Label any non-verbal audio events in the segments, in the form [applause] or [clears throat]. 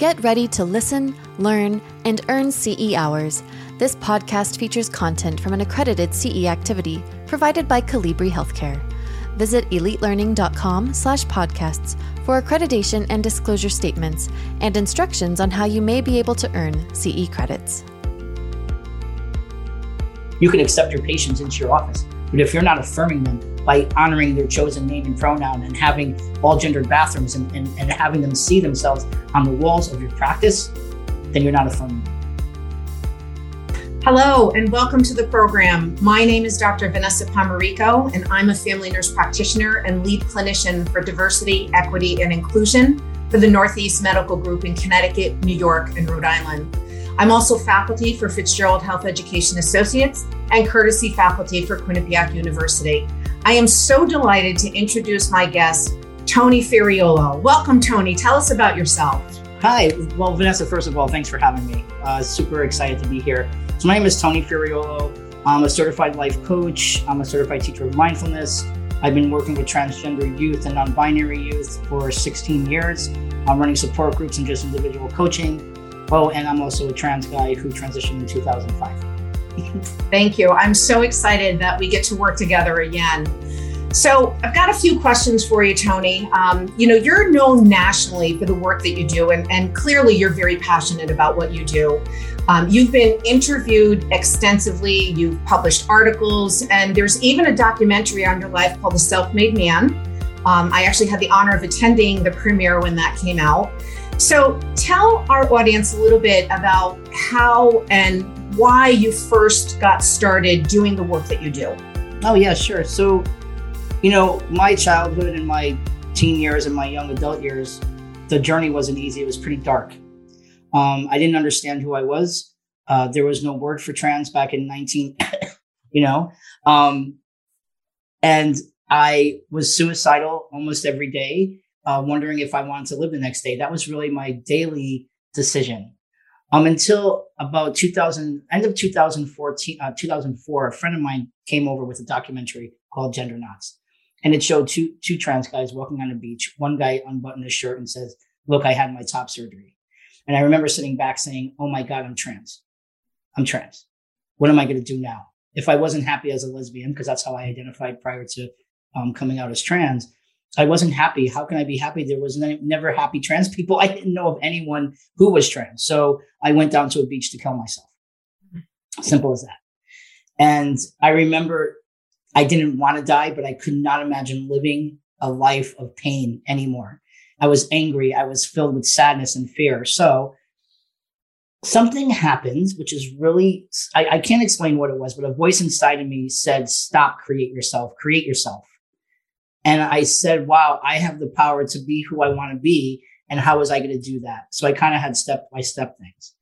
Get ready to listen, learn, and earn CE hours. This podcast features content from an accredited CE activity provided by Colibri Healthcare. Visit elitelearning.com slash podcasts for accreditation and disclosure statements and instructions on how you may be able to earn CE credits. You can accept your patients into your office, but if you're not affirming them by honoring their chosen name and pronoun and having all gendered bathrooms and, and, and having them see themselves on the walls of your practice, then you're not affirming them. Hello, and welcome to the program. My name is Dr. Vanessa Pomarico, and I'm a family nurse practitioner and lead clinician for diversity, equity, and inclusion for the Northeast Medical Group in Connecticut, New York, and Rhode Island. I'm also faculty for Fitzgerald Health Education Associates and courtesy faculty for Quinnipiac University. I am so delighted to introduce my guest, Tony Ferraiolo. Welcome, Tony. Tell us about yourself. Hi. Well, Vanessa, first of all, thanks for having me. Uh, super excited to be here. So, my name is Tony Ferraiolo. I'm a certified life coach, I'm a certified teacher of mindfulness. I've been working with transgender youth and non binary youth for 16 years. I'm running support groups and just individual coaching. Oh, and I'm also a trans guy who transitioned in 2005. Thank you. I'm so excited that we get to work together again. So, I've got a few questions for you, Tony. Um, you know, you're known nationally for the work that you do, and, and clearly you're very passionate about what you do. Um, you've been interviewed extensively, you've published articles, and there's even a documentary on your life called The Self Made Man. Um, I actually had the honor of attending the premiere when that came out. So, tell our audience a little bit about how and why you first got started doing the work that you do. Oh, yeah, sure. So, you know, my childhood and my teen years and my young adult years, the journey wasn't easy. It was pretty dark. Um, I didn't understand who I was. Uh, there was no word for trans back in 19, [coughs] you know, um, and I was suicidal almost every day, uh, wondering if I wanted to live the next day. That was really my daily decision. Um, until about 2000, end of 2014, uh, 2004, a friend of mine came over with a documentary called Gendernauts. And it showed two two trans guys walking on a beach. One guy unbuttoned his shirt and says, "Look, I had my top surgery." And I remember sitting back saying, "Oh my God, I'm trans. I'm trans. What am I going to do now?" If I wasn't happy as a lesbian, because that's how I identified prior to um, coming out as trans, I wasn't happy. How can I be happy? There was never happy trans people. I didn't know of anyone who was trans. So I went down to a beach to kill myself. Simple as that. And I remember I didn't want to die, but I could not imagine living a life of pain anymore. I was angry. I was filled with sadness and fear. So something happens, which is really, I, I can't explain what it was, but a voice inside of me said, stop, create yourself, create yourself. And I said, wow, I have the power to be who I want to be. And how was I going to do that? So I kind of had step by step things.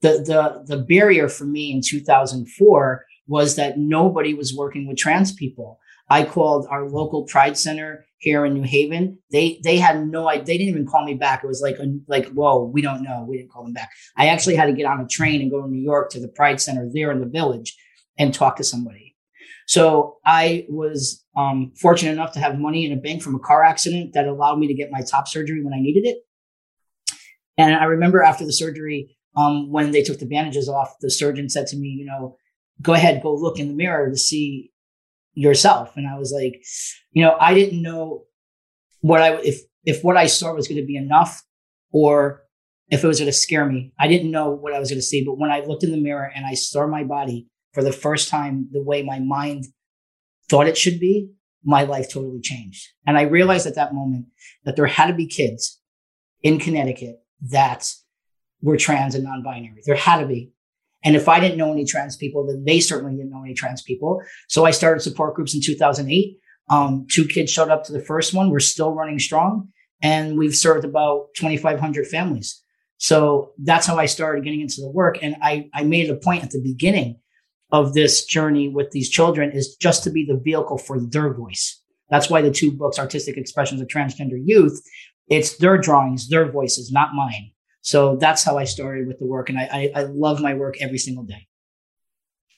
The, the, the barrier for me in 2004 was that nobody was working with trans people. I called our local Pride Center here in New Haven. They they had no idea. They didn't even call me back. It was like like whoa, we don't know. We didn't call them back. I actually had to get on a train and go to New York to the Pride Center there in the village and talk to somebody. So I was um, fortunate enough to have money in a bank from a car accident that allowed me to get my top surgery when I needed it. And I remember after the surgery, um, when they took the bandages off, the surgeon said to me, you know, go ahead, go look in the mirror to see yourself. And I was like, you know, I didn't know what I, if, if what I saw was going to be enough or if it was going to scare me. I didn't know what I was going to see. But when I looked in the mirror and I saw my body for the first time, the way my mind thought it should be, my life totally changed. And I realized at that moment that there had to be kids in Connecticut that were trans and non-binary. There had to be. And if I didn't know any trans people, then they certainly didn't know any trans people. So I started support groups in 2008. Um, two kids showed up to the first one. We're still running strong and we've served about 2,500 families. So that's how I started getting into the work. And I, I made a point at the beginning of this journey with these children is just to be the vehicle for their voice. That's why the two books, Artistic Expressions of Transgender Youth, it's their drawings, their voices, not mine. So that's how I started with the work. And I, I, I love my work every single day.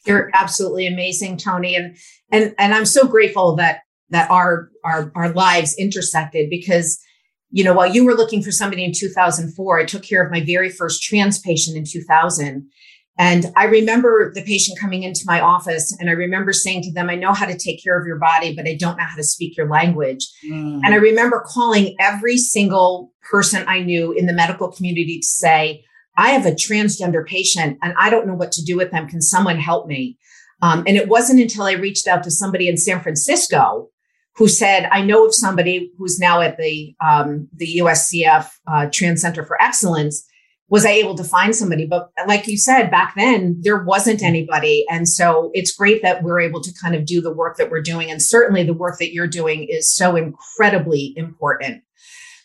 You're absolutely amazing, Tony. And and and I'm so grateful that that our our our lives intersected because you know, while you were looking for somebody in 2004, I took care of my very first trans patient in 2000. And I remember the patient coming into my office, and I remember saying to them, I know how to take care of your body, but I don't know how to speak your language. Mm. And I remember calling every single person I knew in the medical community to say, I have a transgender patient and I don't know what to do with them. Can someone help me? Um, and it wasn't until I reached out to somebody in San Francisco who said, I know of somebody who's now at the, um, the UCSF uh, Trans Center for Excellence. Was I able to find somebody? But like you said, back then, there wasn't anybody. And so it's great that we're able to kind of do the work that we're doing. And certainly the work that you're doing is so incredibly important.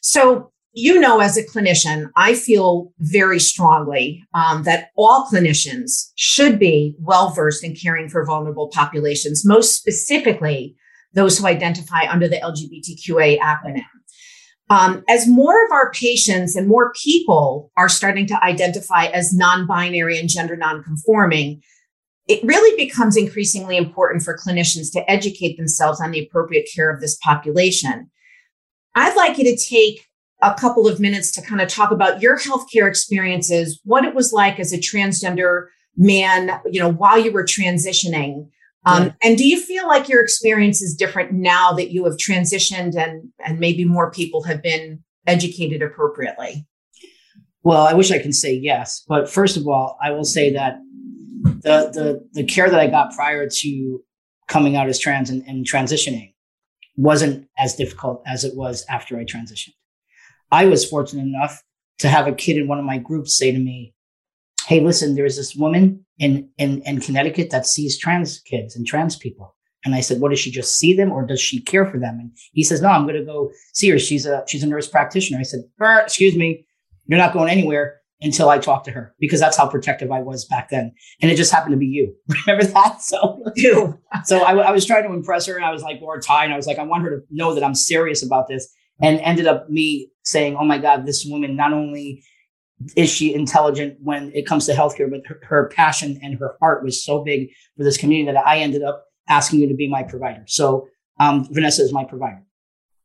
So you know, as a clinician, I feel very strongly um, that all clinicians should be well versed in caring for vulnerable populations, most specifically those who identify under the LGBTQA acronym. Um, as more of our patients and more people are starting to identify as non binary and gender non conforming, it really becomes increasingly important for clinicians to educate themselves on the appropriate care of this population. I'd like you to take a couple of minutes to kind of talk about your healthcare experiences, what it was like as a transgender man, you know, while you were transitioning. Um, yeah. And do you feel like your experience is different now that you have transitioned and and maybe more people have been educated appropriately? Well, I wish I can say yes, but first of all, I will say that the the the care that I got prior to coming out as trans and, and transitioning wasn't as difficult as it was after I transitioned. I was fortunate enough to have a kid in one of my groups say to me, Hey, listen, there's this woman in, in, in Connecticut that sees trans kids and trans people. And I said, what does she just see them or does she care for them? And he says, no, I'm going to go see her. She's a, she's a nurse practitioner. I said, excuse me, you're not going anywhere until I talk to her because that's how protective I was back then. And it just happened to be you. [laughs] Remember that? So, you. [laughs] so I, I was trying to impress her and I was like, tie and I was like, I want her to know that I'm serious about this and ended up me saying, "Oh my God, this woman not only is she intelligent when it comes to healthcare, but her, her, passion and her heart was so big for this community that I ended up asking you to be my provider. So um, Vanessa is my provider.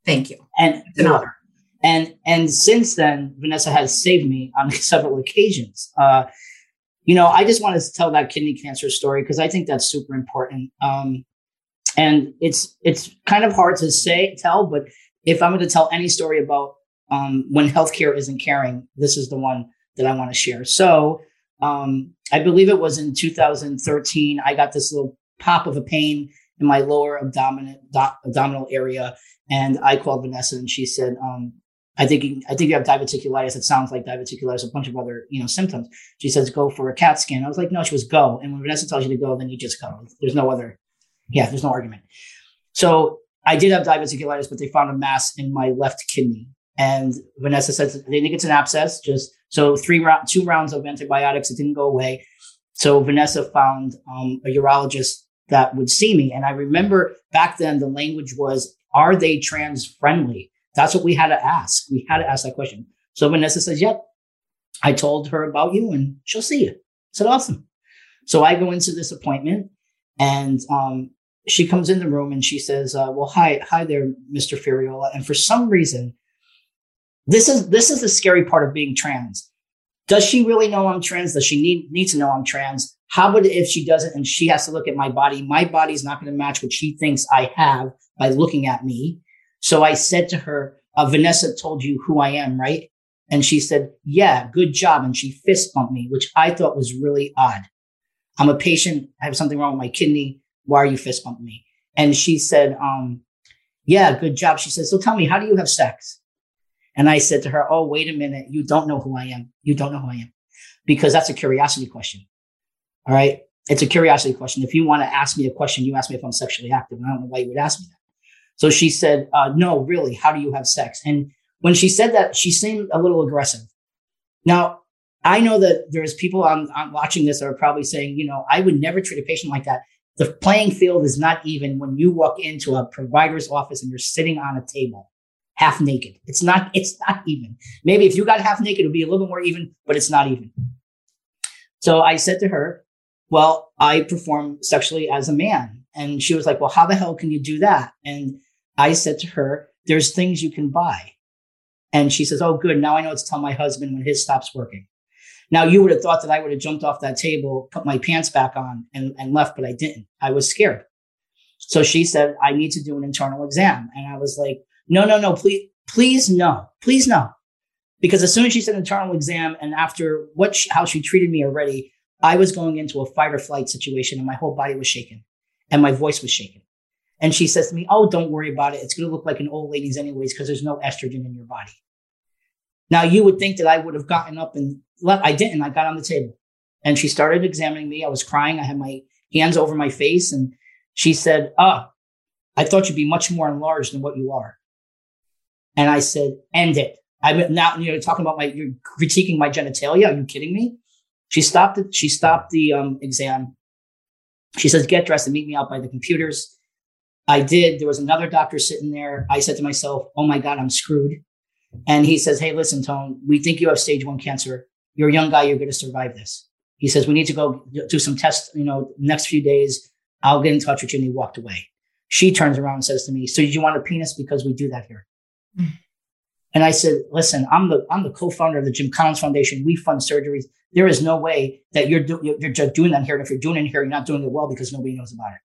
Thank you. And it's an honor. And and since then, Vanessa has saved me on [laughs] several occasions. Uh, you know, I just wanted to tell that kidney cancer story because I think that's super important. Um, and it's it's kind of hard to say tell, but if I'm going to tell any story about um, when healthcare isn't caring, this is the one that I want to share. So um, I believe it was in 2013. I got this little pop of a pain in my lower abdominal abdominal area, and I called Vanessa, and she said, um, "I think I think you have diverticulitis. It sounds like diverticulitis. A bunch of other you know symptoms." She says, "Go for a CAT scan." I was like, "No." She was go, and when Vanessa tells you to go, then you just go. There's no other, yeah, there's no argument. So I did have diverticulitis, but they found a mass in my left kidney. And Vanessa says they think it's an abscess. Just so three round, two rounds of antibiotics, it didn't go away. So Vanessa found um, a urologist that would see me. And I remember back then the language was, "Are they trans friendly?" That's what we had to ask. We had to ask that question. So Vanessa says, "Yep." I told her about you, and she'll see you. I said, "Awesome." So I go into this appointment, and um, she comes in the room and she says, uh, "Well, hi, hi there, Mr. Ferriola." And for some reason, this is this is the scary part of being trans. Does she really know I'm trans? Does she need need to know I'm trans? How about if she doesn't and she has to look at my body? My body's not going to match what she thinks I have by looking at me. So I said to her, uh, "Vanessa told you who I am, right?" And she said, "Yeah, good job." And she fist bumped me, which I thought was really odd. I'm a patient. I have something wrong with my kidney why are you fist bumping me? And she said, um, yeah, good job. She said, so tell me, how do you have sex? And I said to her, oh, wait a minute. You don't know who I am. You don't know who I am because that's a curiosity question. All right. It's a curiosity question. If you want to ask me a question, you ask me if I'm sexually active. And I don't know why you would ask me that. So she said, uh, no, really, how do you have sex? And when she said that, she seemed a little aggressive. Now, I know that there's people on, on watching this that are probably saying, you know, I would never treat a patient like that. The playing field is not even when you walk into a provider's office and you're sitting on a table half naked. It's not, it's not even. Maybe if you got half naked, it would be a little bit more even, but it's not even. So I said to her, well, I perform sexually as a man. And she was like, well, how the hell can you do that? And I said to her, there's things you can buy. And she says, Oh, good. Now I know to tell my husband when his stops working. Now you would have thought that I would have jumped off that table, put my pants back on and, and left, but I didn't. I was scared. So she said, I need to do an internal exam. And I was like, no, no, no, please, please, no, please, no. Because as soon as she said internal exam and after what, she, how she treated me already, I was going into a fight or flight situation and my whole body was shaking and my voice was shaking. And she says to me, Oh, don't worry about it. It's going to look like an old lady's anyways, because there's no estrogen in your body. Now you would think that I would have gotten up and left. I didn't. I got on the table and she started examining me. I was crying. I had my hands over my face and she said, Ah, oh, I thought you'd be much more enlarged than what you are. And I said, End it. I'm now, you're talking about my, you're critiquing my genitalia. Are you kidding me? She stopped it. She stopped the um, exam. She says, get dressed and meet me out by the computers. I did. There was another doctor sitting there. I said to myself, oh my God, I'm screwed. And he says, hey, listen, Tone, we think you have stage one cancer. You're a young guy. You're going to survive this. He says, we need to go do some tests, you know, next few days. I'll get in touch with you. And he walked away. She turns around and says to me, so you want a penis? Because we do that here. And I said, listen, I'm the, I'm the co-founder of the Jim Collins Foundation. We fund surgeries. There is no way that you're, do, you're just doing that here. And if you're doing it here, you're not doing it well because nobody knows about it.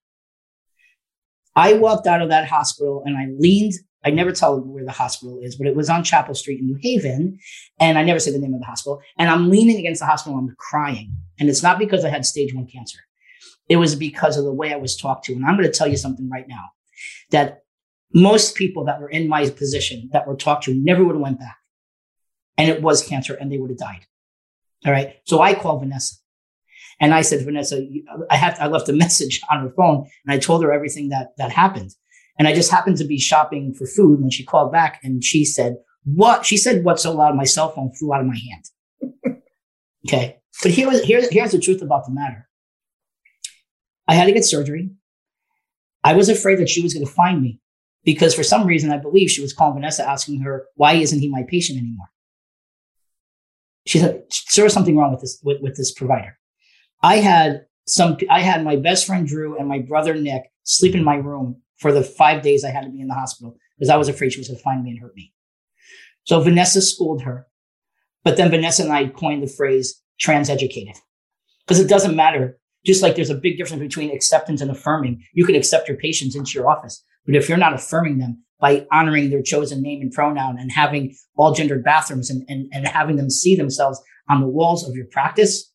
I walked out of that hospital and I leaned. I never tell where the hospital is, but it was on Chapel Street in New Haven. And I never say the name of the hospital. And I'm leaning against the hospital. I'm crying. And it's not because I had stage one cancer. It was because of the way I was talked to. And I'm going to tell you something right now that most people that were in my position that were talked to never would have went back. And it was cancer and they would have died. All right. So I called Vanessa and I said, Vanessa, I have, I left a [laughs] message on her phone and I told her everything that, that happened. And I just happened to be shopping for food when she called back and she said, what? She said, what so loud? My cell phone flew out of my hand. [laughs] okay. But here was, here's, here's the truth about the matter. I had to get surgery. I was afraid that she was going to find me because for some reason I believe she was calling Vanessa asking her, why isn't he my patient anymore? She said, there was something wrong with this, with, with this provider. I had some, I had my best friend Drew and my brother Nick sleep in my room for the five days I had to be in the hospital because I was afraid she was going to find me and hurt me. So Vanessa schooled her, but then Vanessa and I coined the phrase trans educated because it doesn't matter. Just like there's a big difference between acceptance and affirming. You can accept your patients into your office, but if you're not affirming them by honoring their chosen name and pronoun and having all gendered bathrooms and, and, and having them see themselves on the walls of your practice,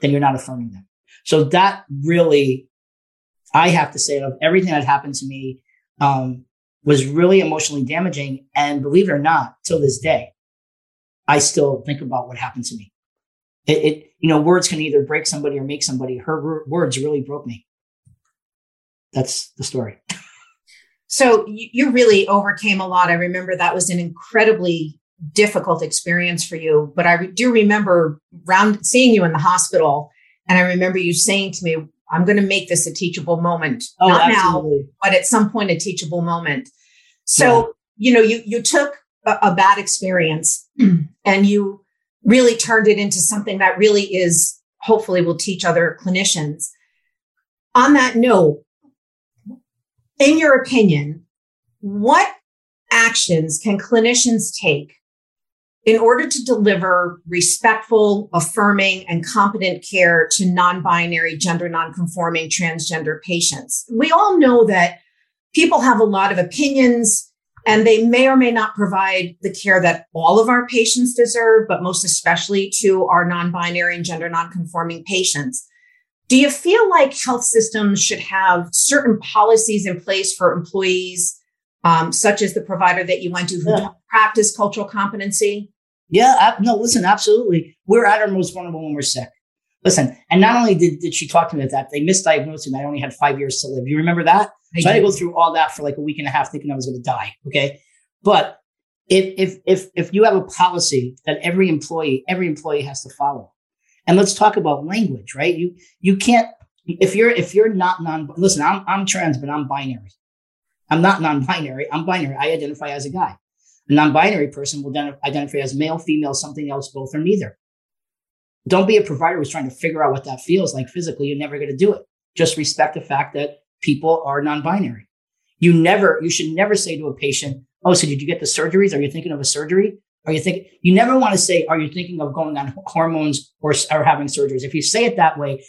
then you're not affirming them. So that really, I have to say, of everything that happened to me, um, was really emotionally damaging. And believe it or not, till this day, I still think about what happened to me. It, it you know, words can either break somebody or make somebody. Her words really broke me. That's the story. [laughs] So you really overcame a lot. I remember that was an incredibly difficult experience for you, but I do remember round seeing you in the hospital, and I remember you saying to me, "I'm going to make this a teachable moment, oh, not absolutely. now, but at some point a teachable moment." So yeah. you know, you you took a, a bad experience [clears throat] and you really turned it into something that really is hopefully will teach other clinicians. On that note, in your opinion, what actions can clinicians take in order to deliver respectful, affirming, and competent care to non binary, gender non-conforming, transgender patients? We all know that people have a lot of opinions and they may or may not provide the care that all of our patients deserve, but most especially to our non binary and gender non-conforming patients. Do you feel like health systems should have certain policies in place for employees, um, such as the provider that you went to who yeah. practice cultural competency? Yeah, no, listen, absolutely. We're at our most vulnerable when we're sick. Listen, and not only did, did she talk to me about that, they misdiagnosed me. I only had five years to live. You remember that? I so I had to go through all that for like a week and a half thinking I was going to die. Okay. But if, if, if, if you have a policy that every employee, every employee has to follow, and let's talk about language, right? You you can't if you're if you're not non listen, I'm I'm trans, but I'm binary. I'm not non-binary. I'm binary. I identify as a guy. A non-binary person will identify as male, female, something else, both or neither. Don't be a provider who's trying to figure out what that feels like physically. You're never going to do it. Just respect the fact that people are non-binary. You never, you should never say to a patient, "Oh, so did you get the surgeries? Are you thinking of a surgery?" Are you thinking, you never want to say, are you thinking of going on hormones or, or having surgeries? If you say it that way,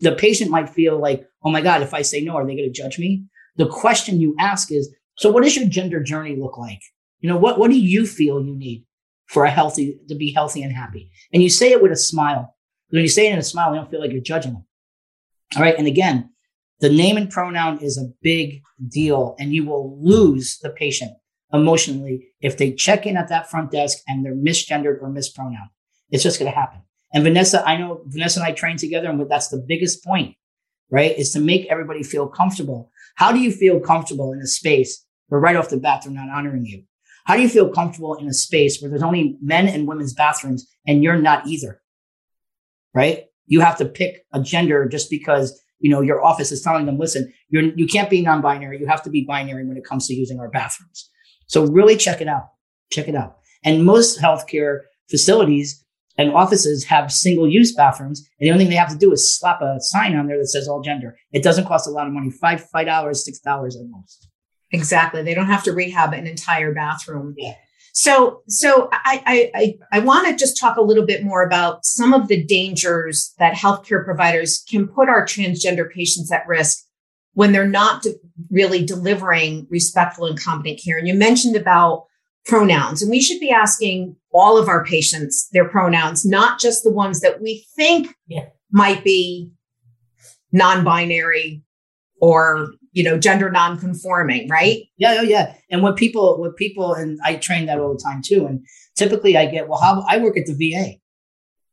the patient might feel like, oh my God, if I say no, are they going to judge me? The question you ask is, so what does your gender journey look like? You know, what, what do you feel you need for a healthy, to be healthy and happy? And you say it with a smile. When you say it in a smile, you don't feel like you're judging them. All right. And again, the name and pronoun is a big deal and you will lose the patient emotionally if they check in at that front desk and they're misgendered or mispronoun. It's just going to happen. And Vanessa, I know Vanessa and I train together, and that's the biggest point, right? Is to make everybody feel comfortable. How do you feel comfortable in a space where right off the bat they're not honoring you? How do you feel comfortable in a space where there's only men and women's bathrooms and you're not either? Right? You have to pick a gender just because you know your office is telling them, listen, you're you can't be non-binary. You have to be binary when it comes to using our bathrooms. So really check it out. Check it out. And most healthcare facilities and offices have single use bathrooms. And the only thing they have to do is slap a sign on there that says all gender. It doesn't cost a lot of money, five, five dollars, six dollars at most. Exactly. They don't have to rehab an entire bathroom. Yeah. So, so I, I, I want to just talk a little bit more about some of the dangers that healthcare providers can put our transgender patients at risk when they're not de- really delivering respectful and competent care. And you mentioned about pronouns, and we should be asking all of our patients their pronouns, not just the ones that we think yeah. might be non-binary or you know gender non-conforming right yeah oh yeah and what people what people and i train that all the time too and typically i get well how i work at the va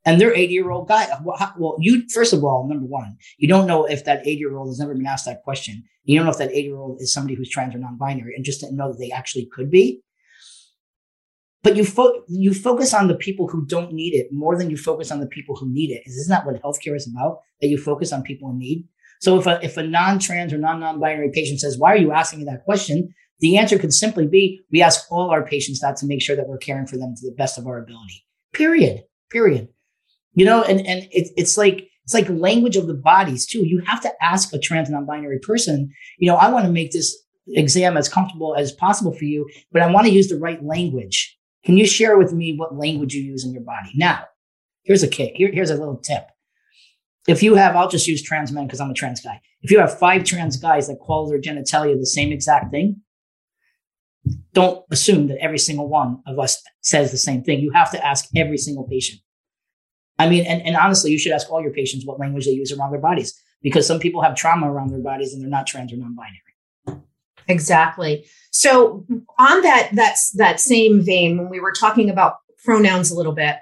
and they're 80 year old guy. Well, you first of all, number one, you don't know if that 80 year old has never been asked that question. You don't know if that 80 year old is somebody who's trans or non-binary, and just didn't know that they actually could be. But you fo- you focus on the people who don't need it more than you focus on the people who need it. Isn't that what healthcare is about? That you focus on people in need. So if a if a non-trans or non-non-binary patient says, "Why are you asking me that question?" The answer could simply be, "We ask all our patients that to make sure that we're caring for them to the best of our ability." Period. Period. You know, and and it, it's like it's like language of the bodies too. You have to ask a trans non-binary person, you know, I want to make this exam as comfortable as possible for you, but I want to use the right language. Can you share with me what language you use in your body? Now, here's a kick. Here, here's a little tip. If you have, I'll just use trans men because I'm a trans guy. If you have five trans guys that call their genitalia the same exact thing, don't assume that every single one of us says the same thing. You have to ask every single patient. I mean, and, and honestly, you should ask all your patients what language they use around their bodies because some people have trauma around their bodies and they're not trans or non-binary. Exactly. So on that that's that same vein, when we were talking about pronouns a little bit,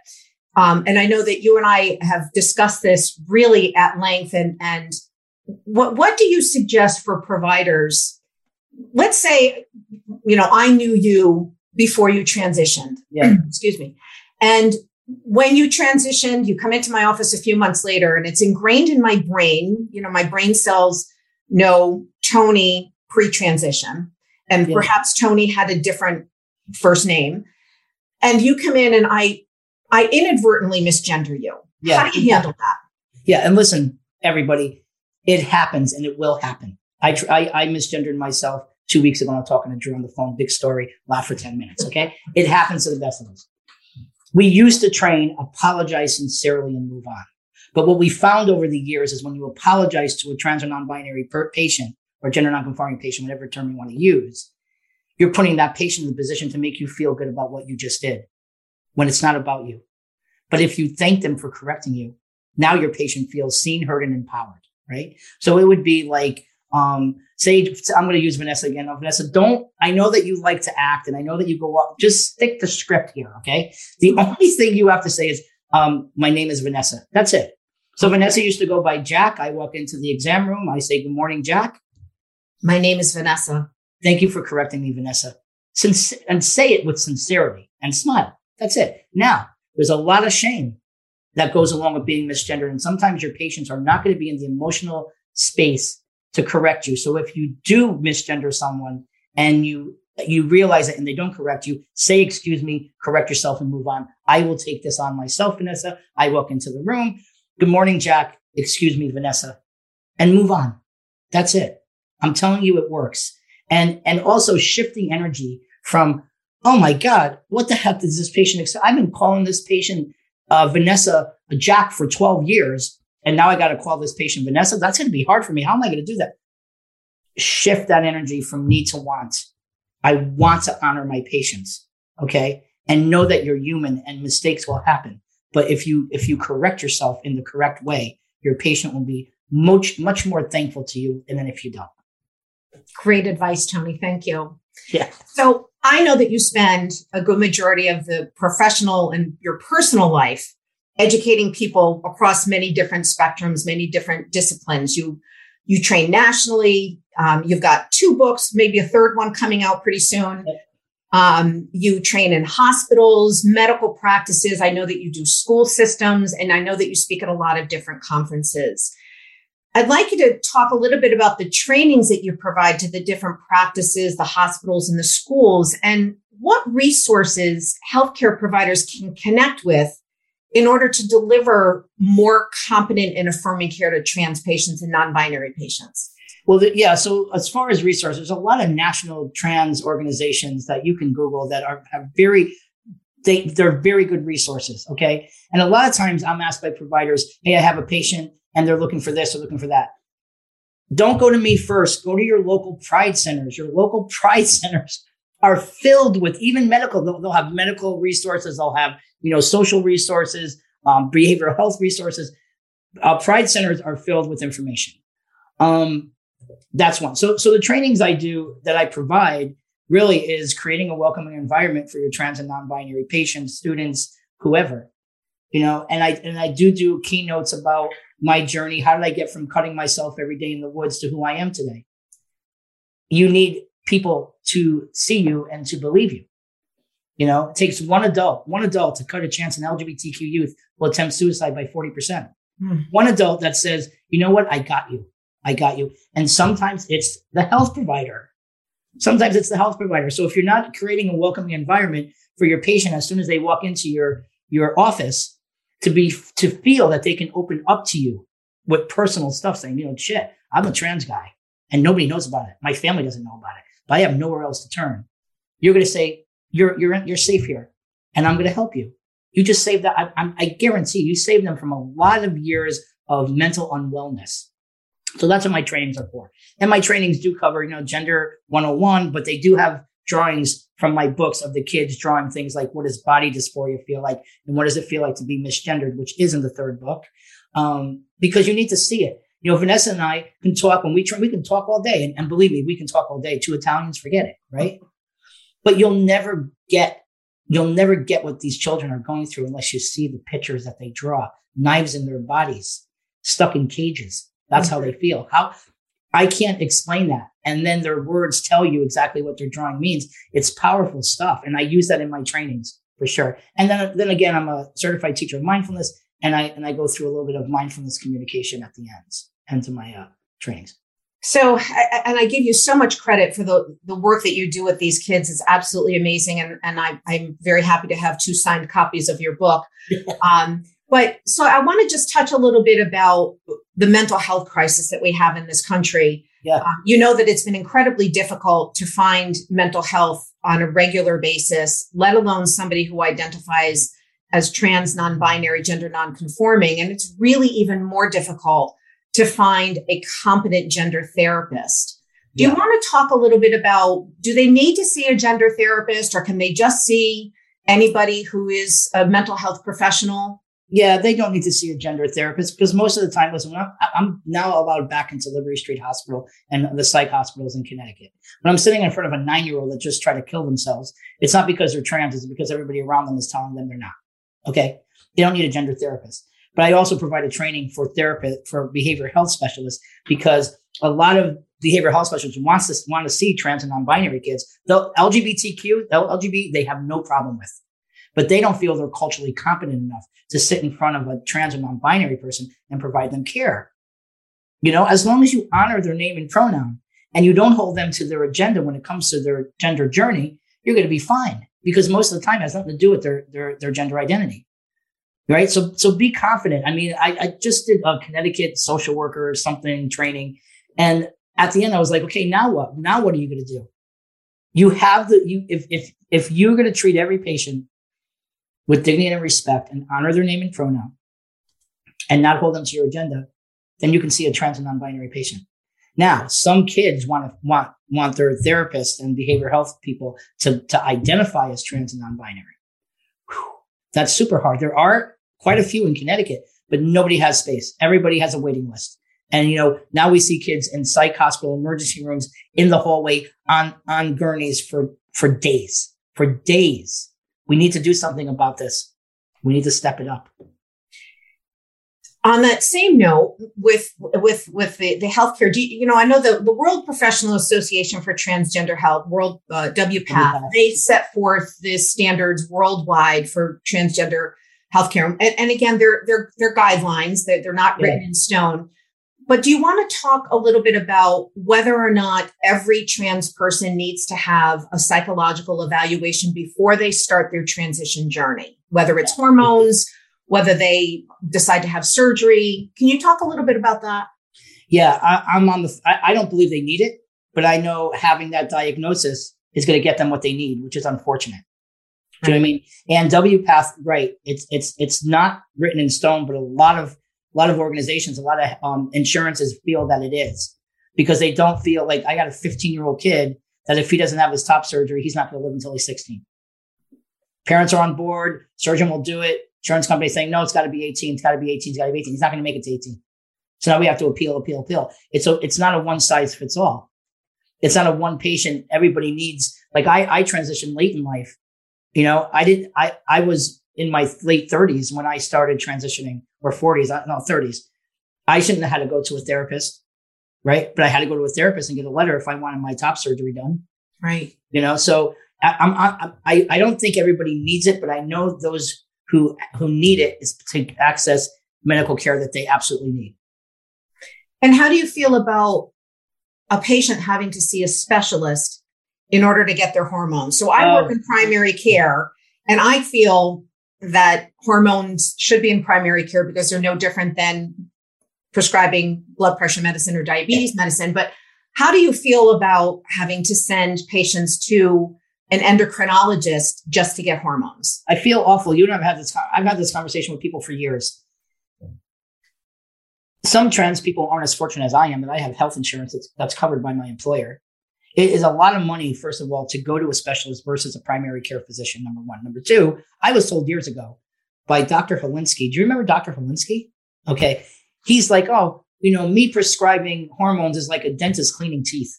um, and I know that you and I have discussed this really at length. And and what what do you suggest for providers? Let's say, you know, I knew you before you transitioned. Yeah. [clears throat] Excuse me. And when you transitioned, you come into my office a few months later and it's ingrained in my brain. You know, my brain cells know Tony pre transition, and yeah. perhaps Tony had a different first name. And you come in and I, I inadvertently misgender you. Yeah. How do you handle that? Yeah. And listen, everybody, it happens and it will happen. I, I, I misgendered myself two weeks ago. I'm talking to Drew on the phone, big story, laugh for 10 minutes. Okay. It happens to the best of us. We used to train apologize sincerely and move on. But what we found over the years is when you apologize to a trans or non-binary patient or gender non-conforming patient, whatever term you want to use, you're putting that patient in the position to make you feel good about what you just did when it's not about you. But if you thank them for correcting you, now your patient feels seen, heard, and empowered, right? So it would be like, um, say, I'm going to use Vanessa again. Now, Vanessa, don't, I know that you like to act and I know that you go up, just stick to script here. Okay. The [laughs] only thing you have to say is, um, my name is Vanessa. That's it. So Vanessa used to go by Jack. I walk into the exam room. I say, good morning, Jack. My name is Vanessa. Thank you for correcting me, Vanessa. Since, and say it with sincerity and smile. That's it. Now, there's a lot of shame that goes along with being misgendered. And sometimes your patients are not going to be in the emotional space to correct you. So if you do misgender someone and you you realize it and they don't correct you, say excuse me, correct yourself and move on. I will take this on myself, Vanessa. I walk into the room. Good morning, Jack. Excuse me, Vanessa. And move on. That's it. I'm telling you it works. And and also shifting energy from oh my God, what the heck does this patient expect? I've been calling this patient uh, Vanessa Jack for 12 years. And now I got to call this patient Vanessa. That's going to be hard for me. How am I going to do that? Shift that energy from need to want. I want to honor my patients. Okay. And know that you're human and mistakes will happen. But if you, if you correct yourself in the correct way, your patient will be much, much more thankful to you than if you don't. Great advice, Tony. Thank you. Yeah. So I know that you spend a good majority of the professional and your personal life educating people across many different spectrums, many different disciplines. You you train nationally. Um, you've got two books, maybe a third one coming out pretty soon. Um, you train in hospitals, medical practices. I know that you do school systems, and I know that you speak at a lot of different conferences. I'd like you to talk a little bit about the trainings that you provide to the different practices, the hospitals, and the schools, and what resources healthcare providers can connect with in order to deliver more competent and affirming care to trans patients and non binary patients. Well, the, yeah. So as far as resources, there's a lot of national trans organizations that you can Google that are have very they they're very good resources. Okay, and a lot of times I'm asked by providers, "Hey, I have a patient and they're looking for this or looking for that. Don't go to me first. Go to your local pride centers. Your local [laughs] pride centers are filled with even medical. They'll, they'll have medical resources. They'll have, you know, social resources, um, behavioral health resources. Uh, pride centers are filled with information. Um, that's one. So, so the trainings I do that I provide really is creating a welcoming environment for your trans and non-binary patients, students, whoever, you know, and I, and I do do keynotes about my journey. How did I get from cutting myself every day in the woods to who I am today? You need people to see you and to believe you. You know, it takes one adult, one adult to cut a chance an LGBTQ youth will attempt suicide by 40%. Mm. One adult that says, you know what? I got you. I got you. And sometimes it's the health provider. Sometimes it's the health provider. So if you're not creating a welcoming environment for your patient as soon as they walk into your, your office, to be to feel that they can open up to you with personal stuff, saying, you know, shit, I'm a trans guy and nobody knows about it. My family doesn't know about it, but I have nowhere else to turn. You're going to say, you're you're you're safe here, and I'm going to help you. You just saved that. I, I, guarantee you saved them from a lot of years of mental unwellness. So that's what my trainings are for. And my trainings do cover, you know, gender 101, but they do have drawings from my books of the kids drawing things like what does body dysphoria feel like and what does it feel like to be misgendered, which is in the third book, um, because you need to see it. You know, Vanessa and I can talk when we try, we can talk all day, and, and believe me, we can talk all day. Two Italians, forget it, right? But you'll never get you'll never get what these children are going through unless you see the pictures that they draw, knives in their bodies, stuck in cages. That's mm-hmm. how they feel. How I can't explain that. And then their words tell you exactly what their drawing means. It's powerful stuff. And I use that in my trainings for sure. And then, then again, I'm a certified teacher of mindfulness and I, and I go through a little bit of mindfulness communication at the ends, end to my uh, trainings. So, and I give you so much credit for the, the work that you do with these kids. It's absolutely amazing. And, and I, I'm very happy to have two signed copies of your book. um, but so I want to just touch a little bit about the mental health crisis that we have in this country. Yeah. Um, you know that it's been incredibly difficult to find mental health on a regular basis, let alone somebody who identifies as trans, non binary, gender non conforming. And it's really even more difficult to find a competent gender therapist. Do yeah. you want to talk a little bit about do they need to see a gender therapist or can they just see anybody who is a mental health professional? Yeah, they don't need to see a gender therapist because most of the time, listen, I'm, I'm, now allowed back into Liberty Street Hospital and the psych hospitals in Connecticut. When I'm sitting in front of a nine year old that just tried to kill themselves, it's not because they're trans, it's because everybody around them is telling them they're not. Okay. They don't need a gender therapist. But I also provide a training for therapist, for behavioral health specialists because a lot of behavioral health specialists wants to want to see trans and non-binary kids. The LGBTQ, LGBT, they have no problem with but they don't feel they're culturally competent enough to sit in front of a trans or non-binary person and provide them care. You know, as long as you honor their name and pronoun and you don't hold them to their agenda when it comes to their gender journey, you're going to be fine because most of the time has nothing to do with their, their, their gender identity. Right. So, so be confident. I mean, I, I just did a Connecticut social worker or something training. And at the end, I was like, okay, now what? Now what are you going to do? You have the, you, if, if if you're going to treat every patient with dignity and respect and honor their name and pronoun and not hold them to your agenda, then you can see a trans and non-binary patient. Now, some kids want to want want their therapists and behavioral health people to, to identify as trans and non-binary. Whew. That's super hard. There are quite a few in Connecticut, but nobody has space. Everybody has a waiting list. And you know, now we see kids in psych hospital emergency rooms in the hallway on on gurneys for for days. For days. We need to do something about this. We need to step it up on that same note with with with the, the healthcare you, you know i know the, the world professional association for transgender health world uh, wpath they set forth the standards worldwide for transgender healthcare. And, and again they're they're they're guidelines they're, they're not written yeah. in stone. But do you want to talk a little bit about whether or not every trans person needs to have a psychological evaluation before they start their transition journey? Whether it's hormones whether they decide to have surgery. Can you talk a little bit about that? Yeah, I, am on the. I, I, don't believe they need it, but I know having that diagnosis is going to get them what they need, which is unfortunate. Do you know what I mean? And WPATH, right? It's it's it's not written in stone, but a lot of a lot of organizations, a lot of um, insurances feel that it is because they don't feel like I got a 15 year old kid that if he doesn't have his top surgery, he's not going to live until he's 16. Parents are on board. Surgeon will do it insurance company saying, no, it's got to be 18. It's got to be 18. It's got to be 18. He's not going to make it to 18. So now we have to appeal, appeal, appeal. It's a, it's not a one size fits all. It's not a one patient. Everybody needs, like I, I transitioned late in life. You know, I did, I, I was in my late thirties when I started transitioning or forties, uh, no, thirties. I shouldn't have had to go to a therapist. Right. But I had to go to a therapist and get a letter if I wanted my top surgery done. Right. You know, so I, I'm, I, I, I don't think everybody needs it, but I know those who who need it is to access medical care that they absolutely need. And how do you feel about a patient having to see a specialist in order to get their hormones? So I work oh. in primary care and I feel that hormones should be in primary care because they're no different than prescribing blood pressure medicine or diabetes medicine. But how do you feel about having to send patients to an endocrinologist just to get hormones. I feel awful. You and I've had this. I've had this conversation with people for years. Some trans people aren't as fortunate as I am that I have health insurance that's, that's covered by my employer. It is a lot of money, first of all, to go to a specialist versus a primary care physician. Number one. Number two, I was told years ago by Dr. Holinsky. Do you remember Dr. Holinsky? Okay, he's like, oh, you know, me prescribing hormones is like a dentist cleaning teeth.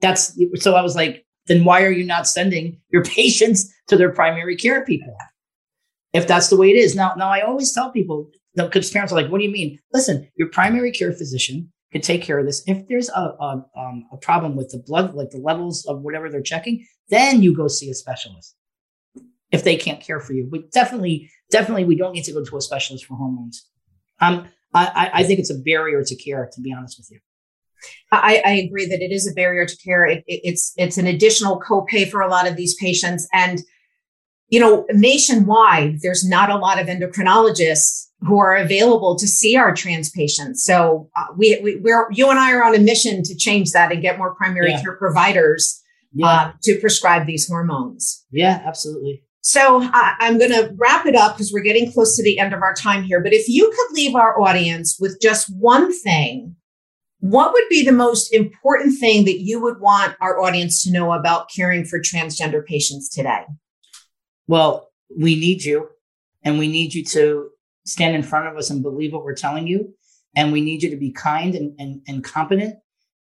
That's so. I was like, then why are you not sending your [laughs] patients to their primary care people? If that's the way it is. Now, now I always tell people, because parents are like, what do you mean? Listen, your primary care physician can take care of this. If there's a, a, um, a problem with the blood, like the levels of whatever they're checking, then you go see a specialist if they can't care for you. But definitely, definitely, we don't need to go to a specialist for hormones. Um, I, I think it's a barrier to care, to be honest with you. I, I, agree that it is a barrier to care. It, it, it's it's an additional copay for a lot of these patients, and you know, nationwide, there's not a lot of endocrinologists who are available to see our trans patients. So uh, we, we we're you and I are on a mission to change that and get more primary yeah. care providers yeah. uh, to prescribe these hormones. Yeah, absolutely. So uh, I'm going to wrap it up because we're getting close to the end of our time here. But if you could leave our audience with just one thing what would be the most important thing that you would want our audience to know about caring for transgender patients today? Well, we need you, and we need you to stand in front of us and believe what we're telling you. And we need you to be kind and, and, and competent.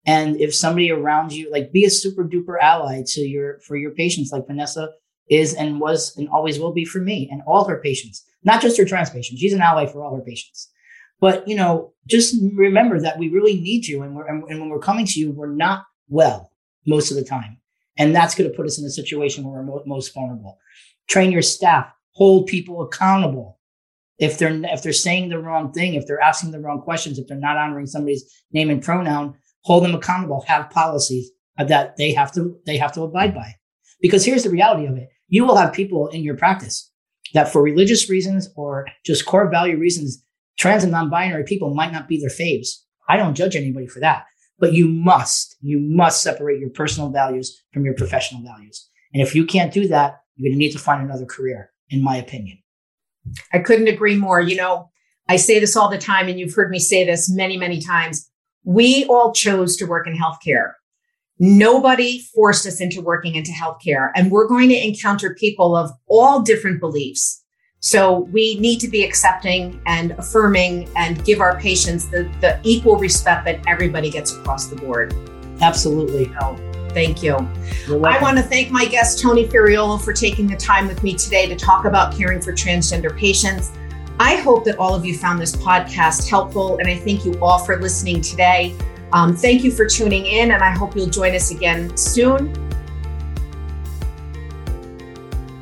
And if somebody around you, like be a super duper ally to your, for your patients, like Vanessa is and was and always will be for me and all her patients, not just her trans patients. She's an ally for all her patients. But you know, just remember that we really need you, and, and, and when we're coming to you, we're not well most of the time, and that's going to put us in a situation where we're mo- most vulnerable. Train your staff, hold people accountable. If they're if they're saying the wrong thing, if they're asking the wrong questions, if they're not honoring somebody's name and pronoun, hold them accountable. Have policies that they have to they have to abide by. Because here's the reality of it: you will have people in your practice that, for religious reasons or just core value reasons, trans and non-binary people might not be their faves. I don't judge anybody for that, but you must, you must separate your personal values from your professional values. And if you can't do that, you're going to need to find another career, in my opinion. I couldn't agree more. You know, I say this all the time, and you've heard me say this many, many times. We all chose to work in healthcare. Nobody forced us into working into healthcare, and we're going to encounter people of all different beliefs. So we need to be accepting and affirming and give our patients the, the equal respect that everybody gets across the board. Absolutely. So, thank you. I want to thank my guest, Tony Ferraiolo, for taking the time with me today to talk about caring for transgender patients. I hope that all of you found this podcast helpful, and I thank you all for listening today. Um, thank you for tuning in, and I hope you'll join us again soon.